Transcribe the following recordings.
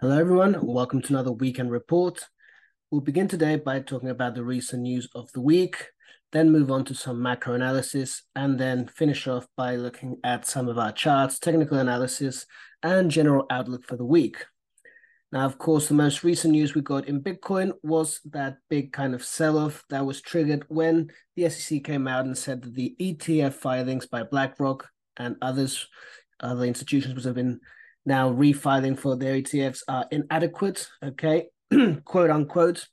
Hello, everyone. Welcome to another weekend report. We'll begin today by talking about the recent news of the week, then move on to some macro analysis, and then finish off by looking at some of our charts, technical analysis, and general outlook for the week. Now, of course, the most recent news we got in Bitcoin was that big kind of sell off that was triggered when the SEC came out and said that the ETF filings by BlackRock and others, other institutions, which have been now refiling for their ETFs are inadequate, okay, quote unquote.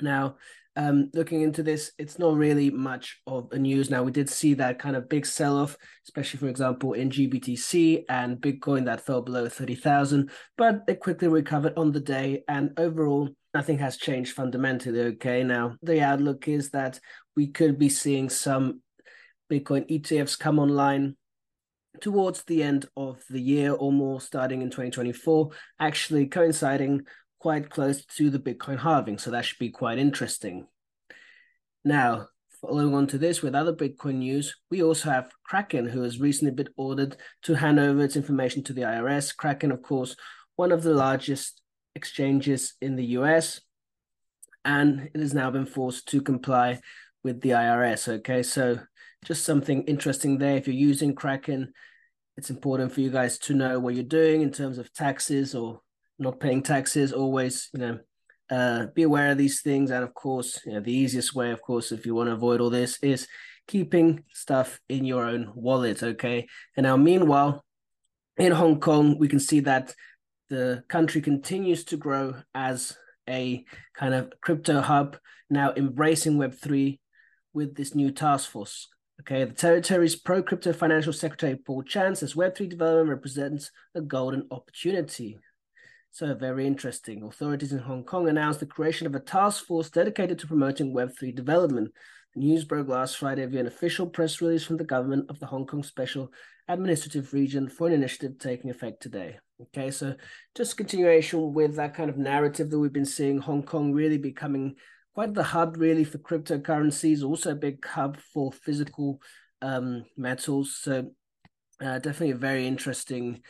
Now, um, looking into this, it's not really much of a news. Now, we did see that kind of big sell off, especially, for example, in GBTC and Bitcoin that fell below 30,000, but it quickly recovered on the day. And overall, nothing has changed fundamentally. Okay. Now, the outlook is that we could be seeing some Bitcoin ETFs come online towards the end of the year or more, starting in 2024, actually coinciding quite close to the Bitcoin halving. So that should be quite interesting. Now, following on to this with other Bitcoin news, we also have Kraken, who has recently been ordered to hand over its information to the IRS. Kraken, of course, one of the largest exchanges in the US, and it has now been forced to comply with the IRS. Okay, so just something interesting there. If you're using Kraken, it's important for you guys to know what you're doing in terms of taxes or not paying taxes. Always, you know, uh, be aware of these things. And of course, you know, the easiest way, of course, if you want to avoid all this, is keeping stuff in your own wallet. Okay. And now, meanwhile, in Hong Kong, we can see that the country continues to grow as a kind of crypto hub, now embracing Web3 with this new task force. Okay, the territory's pro crypto financial secretary Paul Chan says Web3 development represents a golden opportunity. So, very interesting. Authorities in Hong Kong announced the creation of a task force dedicated to promoting Web3 development. The news broke last Friday via an official press release from the government of the Hong Kong Special Administrative Region for an initiative taking effect today. Okay, so just continuation with that kind of narrative that we've been seeing Hong Kong really becoming quite the hub really for cryptocurrencies, also a big hub for physical um, metals. So uh, definitely a very interesting,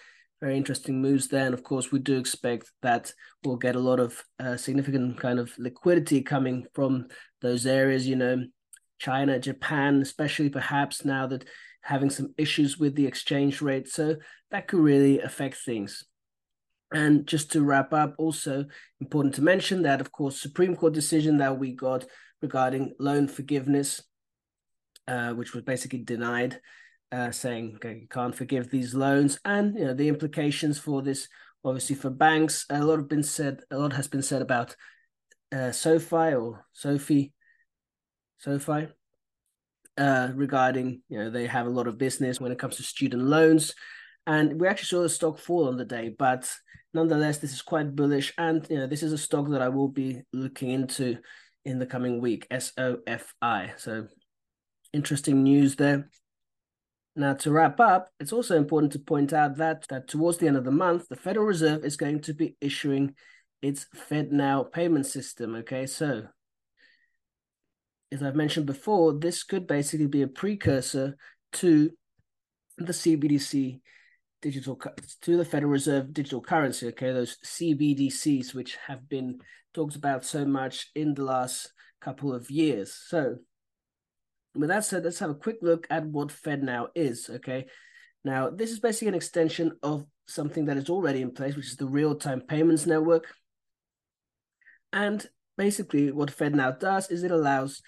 very interesting moves there. And of course, we do expect that we'll get a lot of uh, significant kind of liquidity coming from those areas. You know, China, Japan, especially perhaps now that having some issues with the exchange rate. So that could really affect things. And just to wrap up, also important to mention that, of course, Supreme Court decision that we got regarding loan forgiveness, uh, which was basically denied, uh, saying okay, you can't forgive these loans, and you know the implications for this, obviously for banks. A lot have been said. A lot has been said about uh, SoFi or Sophie, SoFi, uh, regarding you know they have a lot of business when it comes to student loans and we actually saw the stock fall on the day but nonetheless this is quite bullish. And you know this is a stock that i will be looking into in the coming week sofi so interesting news there. Now to wrap up it's also important to point out that that towards the end of the month the federal reserve is going to be issuing its FedNow payment system okay? So as i've mentioned before this could basically be a precursor to the cbdc digital to the Federal Reserve digital currency, okay, those CBDCs, which have been talked about so much in the last couple of years. So, with that said, let's have a quick look at what FedNow is, okay. Now, this is basically an extension of something that is already in place, which is the real-time payments network. And basically, what FedNow does is it allows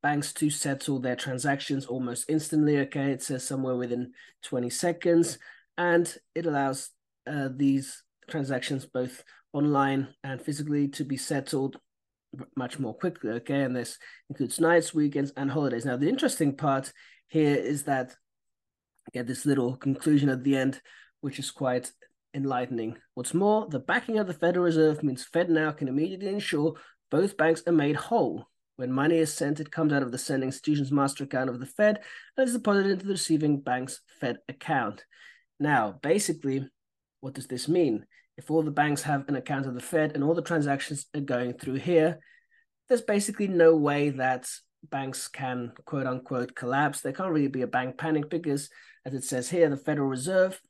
banks to settle their transactions almost instantly. Okay, it says somewhere within 20 seconds and it allows uh, these transactions both online and physically to be settled much more quickly. Okay, and this includes nights, weekends, and holidays. Now, the interesting part here is that get this little conclusion at the end, which is quite enlightening. What's more, the backing of the Federal Reserve means FedNow can immediately ensure both banks are made whole. When money is sent, it comes out of the sending institution's master account of the Fed and is deposited into the receiving bank's Fed account. Now, basically, what does this mean? If all the banks have an account of the Fed and all the transactions are going through here, there's basically no way that banks can quote unquote collapse. There can't really be a bank panic because, as it says here, the Federal Reserve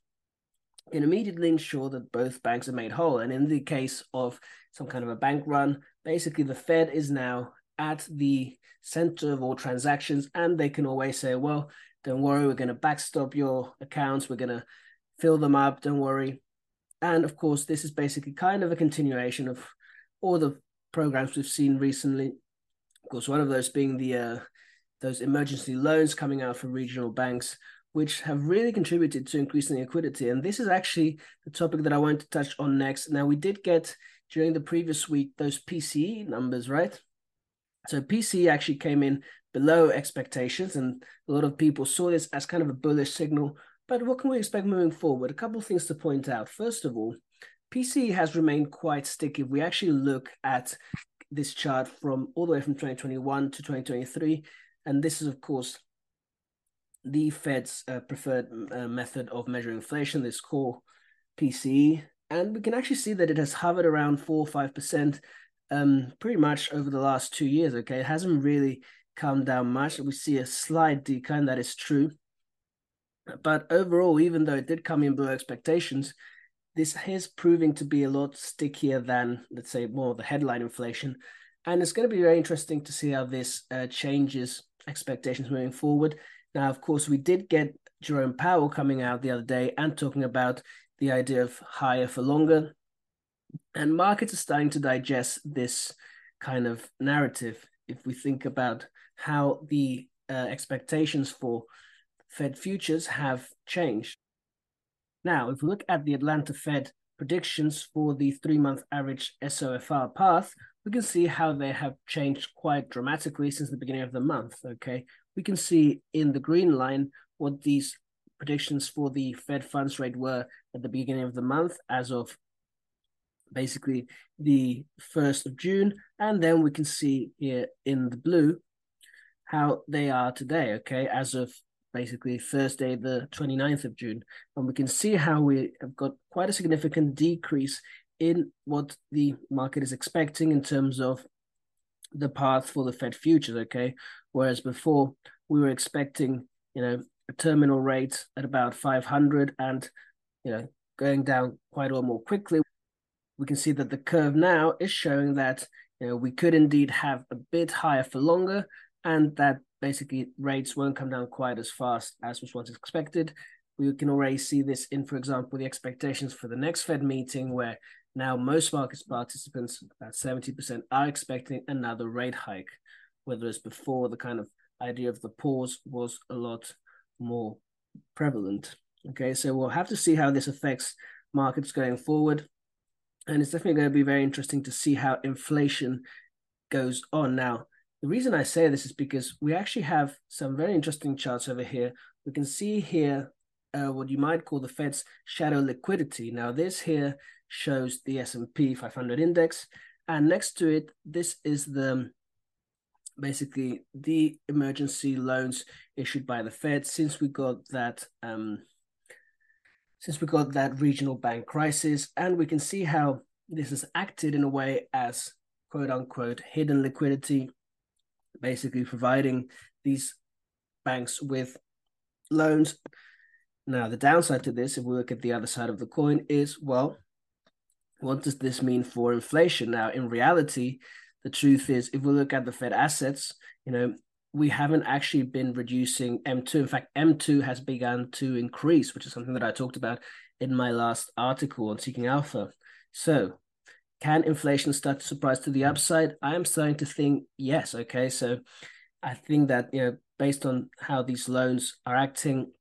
can immediately ensure that both banks are made whole. And in the case of some kind of a bank run, basically the Fed is now at the center of all transactions, and they can always say, well, don't worry, we're going to backstop your accounts, we're going to fill them up, don't worry. And of course, this is basically kind of a continuation of all the programs we've seen recently. Of course, one of those being the uh, those emergency loans coming out from regional banks, which have really contributed to increasing liquidity. And this is actually the topic that I want to touch on next. Now, we did get during the previous week those PCE numbers, right? So PCE actually came in below expectations, and a lot of people saw this as kind of a bullish signal. But what can we expect moving forward? A couple of things to point out. First of all, PC has remained quite sticky. If we actually look at this chart from all the way from 2021 to 2023, and this is, of course, the Fed's uh, preferred uh, method of measuring inflation, this core PCE. And we can actually see that it has hovered around 4 or 5% um, pretty much over the last two years. Okay. It hasn't really come down much. We see a slight decline, that is true. But overall, even though it did come in below expectations, this is proving to be a lot stickier than, let's say, more the headline inflation. And it's going to be very interesting to see how this uh, changes expectations moving forward. Now, of course, we did get Jerome Powell coming out the other day and talking about the idea of higher for longer. And markets are starting to digest this kind of narrative. If we think about how the uh, expectations for Fed futures have changed. Now, if we look at the Atlanta Fed predictions for the three month average SOFR path, we can see how they have changed quite dramatically since the beginning of the month. Okay, we can see in the green line what these predictions for the Fed funds rate were at the beginning of the month as of basically the 1st of June. And then we can see here in the blue how they are today, okay, as of basically Thursday, the 29th of June. And we can see how we have got quite a significant decrease in what the market is expecting in terms of the path for the Fed futures, okay? Whereas before we were expecting, you know, a terminal rate at about 500 and, you know, going down quite a lot more quickly. We can see that the curve now is showing that, you know, we could indeed have a bit higher for longer and that basically rates won't come down quite as fast as was once expected. We can already see this in, for example, the expectations for the next Fed meeting, where now, most market participants, about 70%, are expecting another rate hike, whereas before the kind of idea of the pause was a lot more prevalent. Okay, so we'll have to see how this affects markets going forward. And it's definitely going to be very interesting to see how inflation goes on. Now, the reason I say this is because we actually have some very interesting charts over here. We can see here uh, what you might call the Fed's shadow liquidity. Now, this here shows the S&P 500 index, and next to it, this is the basically the emergency loans issued by the Fed since we got that um, since we got that regional bank crisis, and we can see how this has acted in a way as quote unquote hidden liquidity, basically providing these banks with loans now, the downside to this, if we look at the other side of the coin, is well, what does this mean for inflation? Now, in reality, the truth is, if we look at the Fed assets, you know, we haven't actually been reducing M2. In fact, M2 has begun to increase, which is something that I talked about in my last article on Seeking Alpha. So, can inflation start to surprise to the upside? I am starting to think yes. Okay, so I think that you know, based on how these loans are acting,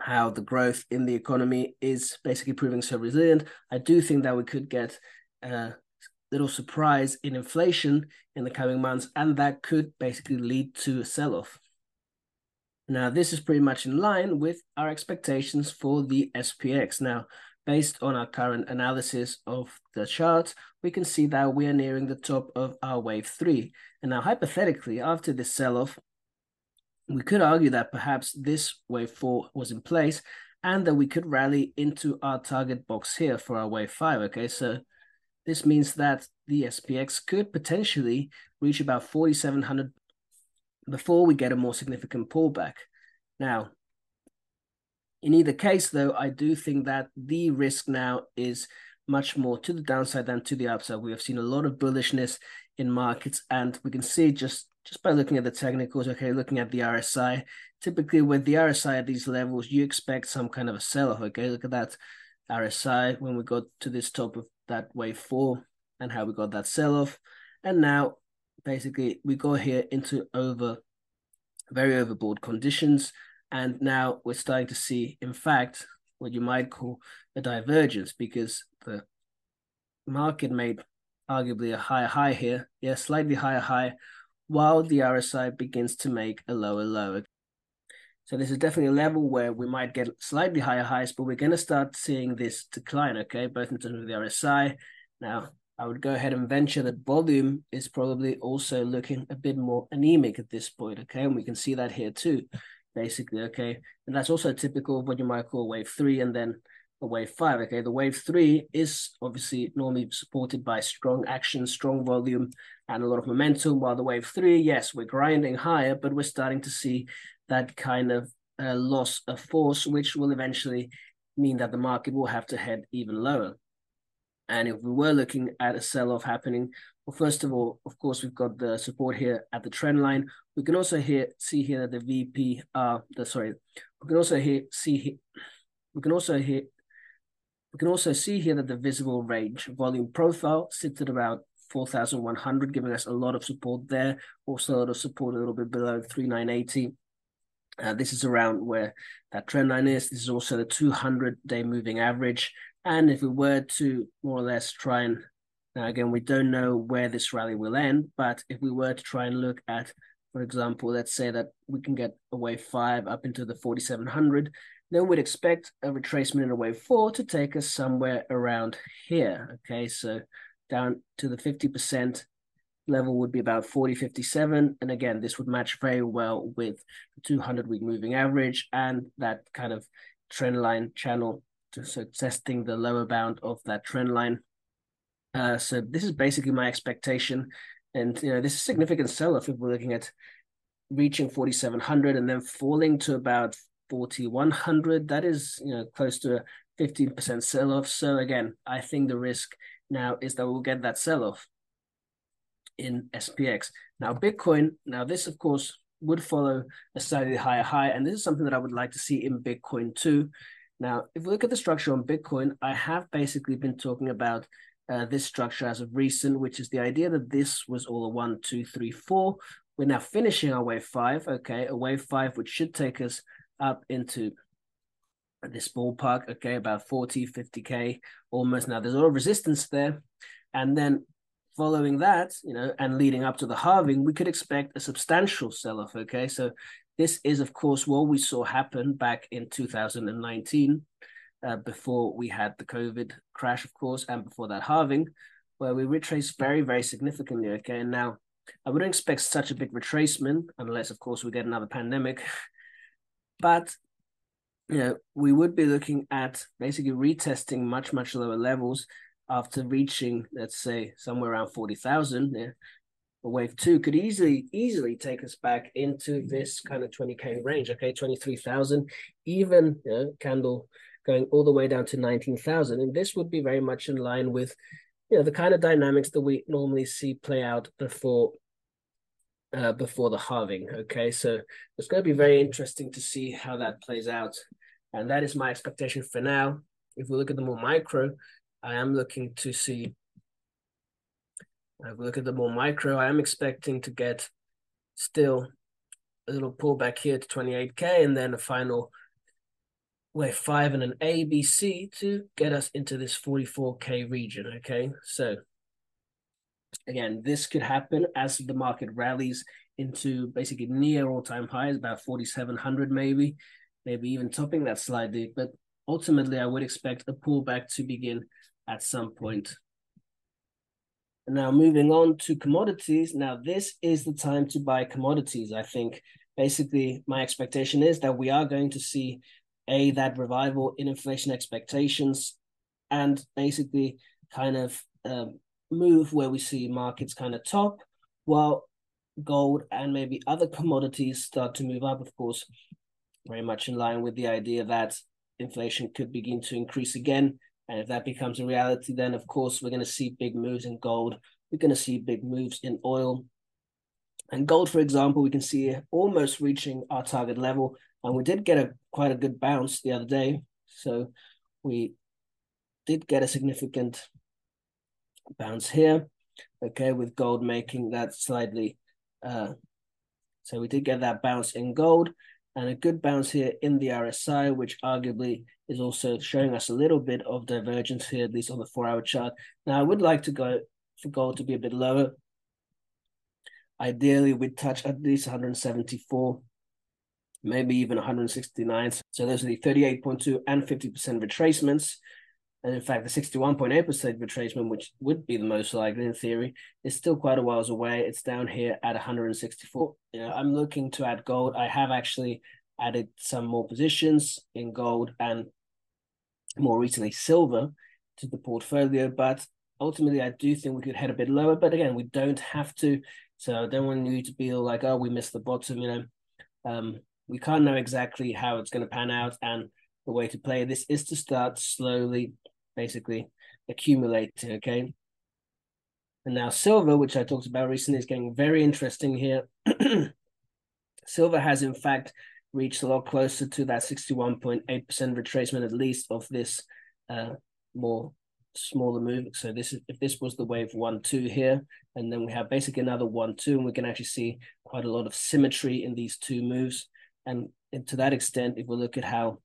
how the growth in the economy is basically proving so resilient, I do think that we could get a little surprise in inflation in the coming months, and that could basically lead to a sell off. Now, this is pretty much in line with our expectations for the SPX. Now, based on our current analysis of the chart, we can see that we are nearing the top of our wave three. And now, hypothetically, after this sell off, we could argue that perhaps this wave four was in place and that we could rally into our target box here for our wave five. Okay, so this means that the SPX could potentially reach about 4,700 before we get a more significant pullback. Now, In either case, though, I do think that the risk now is much more to the downside than to the upside. We have seen a lot of bullishness in markets, and we can see just just by looking at the technicals, okay, looking at the RSI, typically with the RSI at these levels, you expect some kind of a sell-off, okay? Look at that RSI when we got to this top of that wave four and how we got that sell-off. And now, basically, we go here into over, very overbought conditions. And now we're starting to see, in fact, what you might call a divergence because the market made arguably a higher high here, yeah, slightly higher high, while the RSI begins to make a lower low. So this is definitely a level where we might get slightly higher highs, but we're going to start seeing this decline, okay, both in terms of the RSI. Now, I would go ahead and venture that volume is probably also looking a bit more anemic at this point, okay, and we can see that here too, basically, okay, and that's also typical of what you might call wave three, and then a wave five. Okay, the wave three is obviously normally supported by strong action, strong volume, and a lot of momentum. While the wave three, yes, we're grinding higher, but we're starting to see that kind of uh, loss of force, which will eventually mean that the market will have to head even lower. And if we were looking at a sell-off happening, well, first of all, of course, we've got the support here at the trend line. We can also here see here that the VP, uh, the sorry, we can also here see we can also here we can also see here that the visible range volume profile sits at about 4,100, giving us a lot of support there. Also a lot of support a little bit below 3,980. Uh, this is around where that trend line is. This is also the 200-day moving average. And if we were to more or less try and, now again, we don't know where this rally will end, but if we were to try and look at, for example, let's say that we can get a wave five up into the 4,700, then we'd expect a retracement in a wave four to take us somewhere around here. Okay, so down to the 50% level would be about 40, 57. And again, this would match very well with the 200 week moving average and that kind of trend line channel. So testing the lower bound of that trend line. Uh, so this is basically my expectation. And, you know, this is significant sell-off if we're looking at reaching 4,700 and then falling to about 4100 that is you know close to a 15% sell off so again i think the risk now is that we'll get that sell off in spx now bitcoin now this of course would follow a slightly higher high and this is something that i would like to see in bitcoin too. Now if we look at the structure on bitcoin i have basically been talking about uh, this structure as of recent, which is the idea that this was all a one, two, three, four. We're now finishing our wave five, okay, a wave five, which should take us up into this ballpark, okay, about 40, 50K almost. Now, there's a lot of resistance there. And then following that, you know, and leading up to the halving, we could expect a substantial sell off, okay? So, this is, of course, what we saw happen back in 2019, uh, before we had the COVID crash, of course, and before that halving, where we retraced very, very significantly, okay? And now, I wouldn't expect such a big retracement unless, of course, we get another pandemic but you know, we would be looking at basically retesting much, much lower levels after reaching, let's say, somewhere around 40,000. Yeah. Wave two could easily, easily take us back into this kind of 20K range, okay, 23,000, even you know, candle going all the way down to 19,000. And this would be very much in line with, you know, the kind of dynamics that we normally see play out before uh, before the halving. Okay, so it's going to be very interesting to see how that plays out, and that is my expectation for now. If we look at the more micro, I am looking to see. If we look at the more micro, I am expecting to get still a little pullback here to 28k, and then a final wave five and an ABC to get us into this 44k region. Okay, so again, this could happen as the market rallies into basically near all-time highs, about 4,700 maybe, maybe even topping that slightly. But ultimately, I would expect a pullback to begin at some point. Now, moving on to commodities. Now, this is the time to buy commodities. I think basically my expectation is that we are going to see a that revival in inflation expectations and basically kind of um, move where we see markets kind of top, while gold and maybe other commodities start to move up, of course, very much in line with the idea that inflation could begin to increase again. And if that becomes a reality, then of course we're going to see big moves in gold. We're going to see big moves in oil. And gold, for example, we can see almost reaching our target level. And we did get a quite a good bounce the other day. So we did get a significant bounce here. Okay, with gold making that slightly uh so we did get that bounce in gold and a good bounce here in the RSI, which arguably is also showing us a little bit of divergence here, at least on the four hour chart. Now, I would like to go for gold to be a bit lower. Ideally, we'd touch at least 174, maybe even 169. So those are the 38.2 and 50% retracements. And in fact, the 61.8% retracement, which would be the most likely in theory, is still quite a whiles away. It's down here at 164. You know, I'm looking to add gold. I have actually added some more positions in gold and more recently silver to the portfolio. But ultimately, I do think we could head a bit lower. But again, we don't have to. So I don't want you to feel like, oh, we missed the bottom. You know, um, we can't know exactly how it's going to pan out. And the way to play this is to start slowly basically accumulating, okay? And now silver, which I talked about recently, is getting very interesting here. silver has, in fact, reached a lot closer to that 61.8% retracement, at least, of this uh, more smaller move. So this is if this was the wave one, two here, and then we have basically another one, two, and we can actually see quite a lot of symmetry in these two moves. And, to that extent, if we look at how,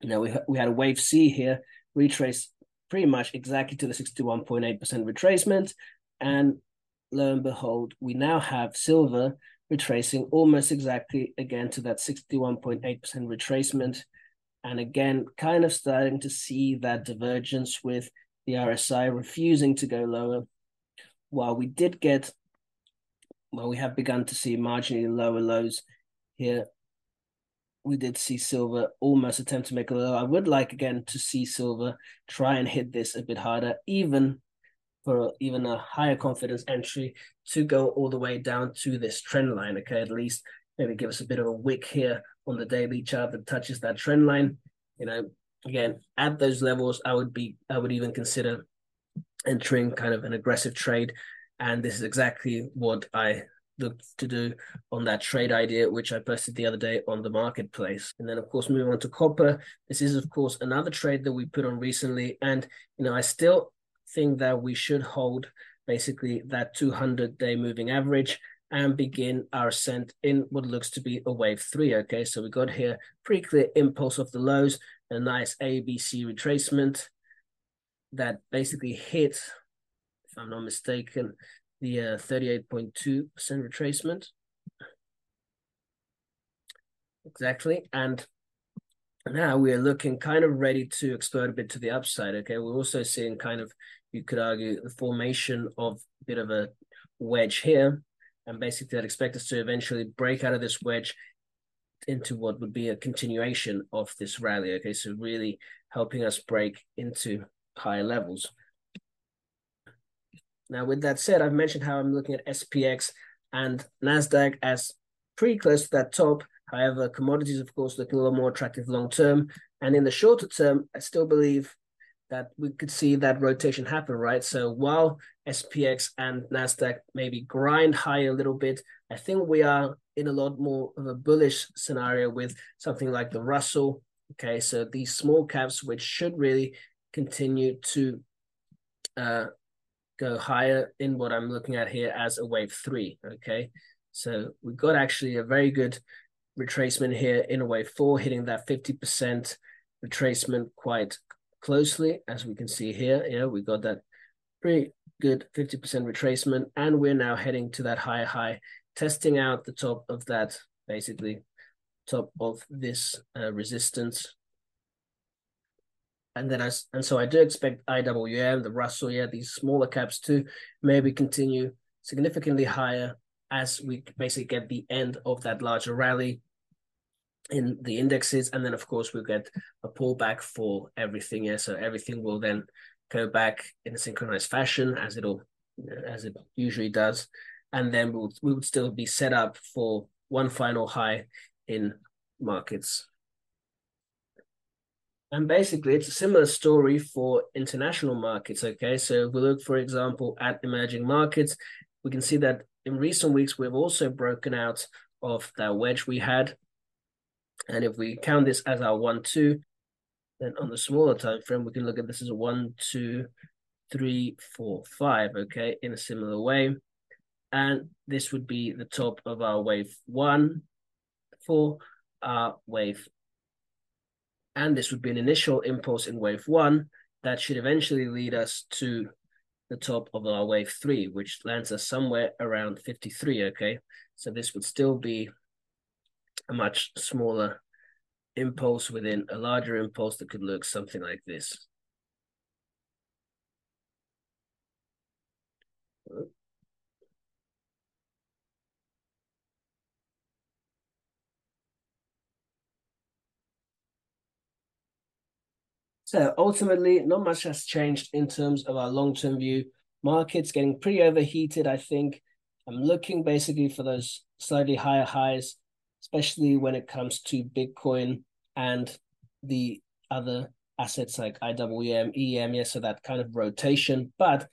you know, we, we had a wave C here, retrace pretty much exactly to the 61.8% retracement. And lo and behold, we now have silver retracing almost exactly again to that 61.8% retracement. And again, kind of starting to see that divergence with the RSI refusing to go lower. While we did get, well, we have begun to see marginally lower lows here we did see Silver almost attempt to make a low. I would like again to see Silver try and hit this a bit harder, even for even a higher confidence entry to go all the way down to this trend line. Okay, at least maybe give us a bit of a wick here on the daily chart that touches that trend line. You know, again, at those levels, I would be I would even consider entering kind of an aggressive trade. And this is exactly what I to do on that trade idea, which I posted the other day on the marketplace. And then, of course, moving on to copper. This is, of course, another trade that we put on recently. And, you know, I still think that we should hold basically that 200 day moving average and begin our ascent in what looks to be a wave three. Okay, so we got here pretty clear impulse of the lows, a nice ABC retracement that basically hit, if I'm not mistaken, the uh, 38.2% retracement. Exactly. And now we are looking kind of ready to explode a bit to the upside. Okay. We're also seeing kind of, you could argue, the formation of a bit of a wedge here. And basically, I'd expect us to eventually break out of this wedge into what would be a continuation of this rally. Okay. So, really helping us break into higher levels. Now, with that said, I've mentioned how I'm looking at SPX and NASDAQ as pretty close to that top. However, commodities, of course, looking a little more attractive long term. And in the shorter term, I still believe that we could see that rotation happen, right? So while SPX and NASDAQ maybe grind higher a little bit, I think we are in a lot more of a bullish scenario with something like the Russell. Okay, so these small caps, which should really continue to uh, go higher in what I'm looking at here as a wave three. Okay, so we've got actually a very good retracement here in a wave four, hitting that 50% retracement quite closely, as we can see here. Yeah, we got that pretty good 50% retracement, and we're now heading to that higher high, testing out the top of that, basically top of this uh, resistance and then as and so I do expect IWM, the Russell, yeah, these smaller caps to maybe continue significantly higher as we basically get the end of that larger rally in the indexes, and then of course we'll get a pullback for everything. Yeah, so everything will then go back in a synchronized fashion as it'll as it usually does, and then we'll we would still be set up for one final high in markets And basically, it's a similar story for international markets. Okay, so if we look, for example, at emerging markets, we can see that in recent weeks we've also broken out of that wedge we had. And if we count this as our one two, then on the smaller time frame, we can look at this as a one, two, three, four, five. Okay, in a similar way, and this would be the top of our wave one for our wave and this would be an initial impulse in wave one that should eventually lead us to the top of our wave three, which lands us somewhere around 53, okay? So this would still be a much smaller impulse within a larger impulse that could look something like this. So ultimately, not much has changed in terms of our long term view. Markets getting pretty overheated, I think. I'm looking basically for those slightly higher highs, especially when it comes to Bitcoin and the other assets like IWM, EM, yes, so that kind of rotation. But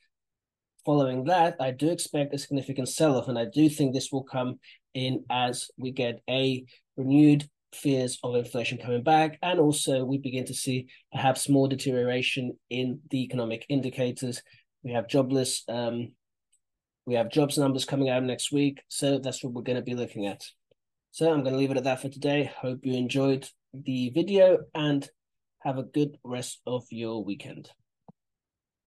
following that, I do expect a significant sell off, and I do think this will come in as we get a renewed fears of inflation coming back, and also we begin to see perhaps more deterioration in the economic indicators. We have jobless, um, we have jobs numbers coming out next week, so that's what we're going to be looking at. So I'm going to leave it at that for today. Hope you enjoyed the video and have a good rest of your weekend.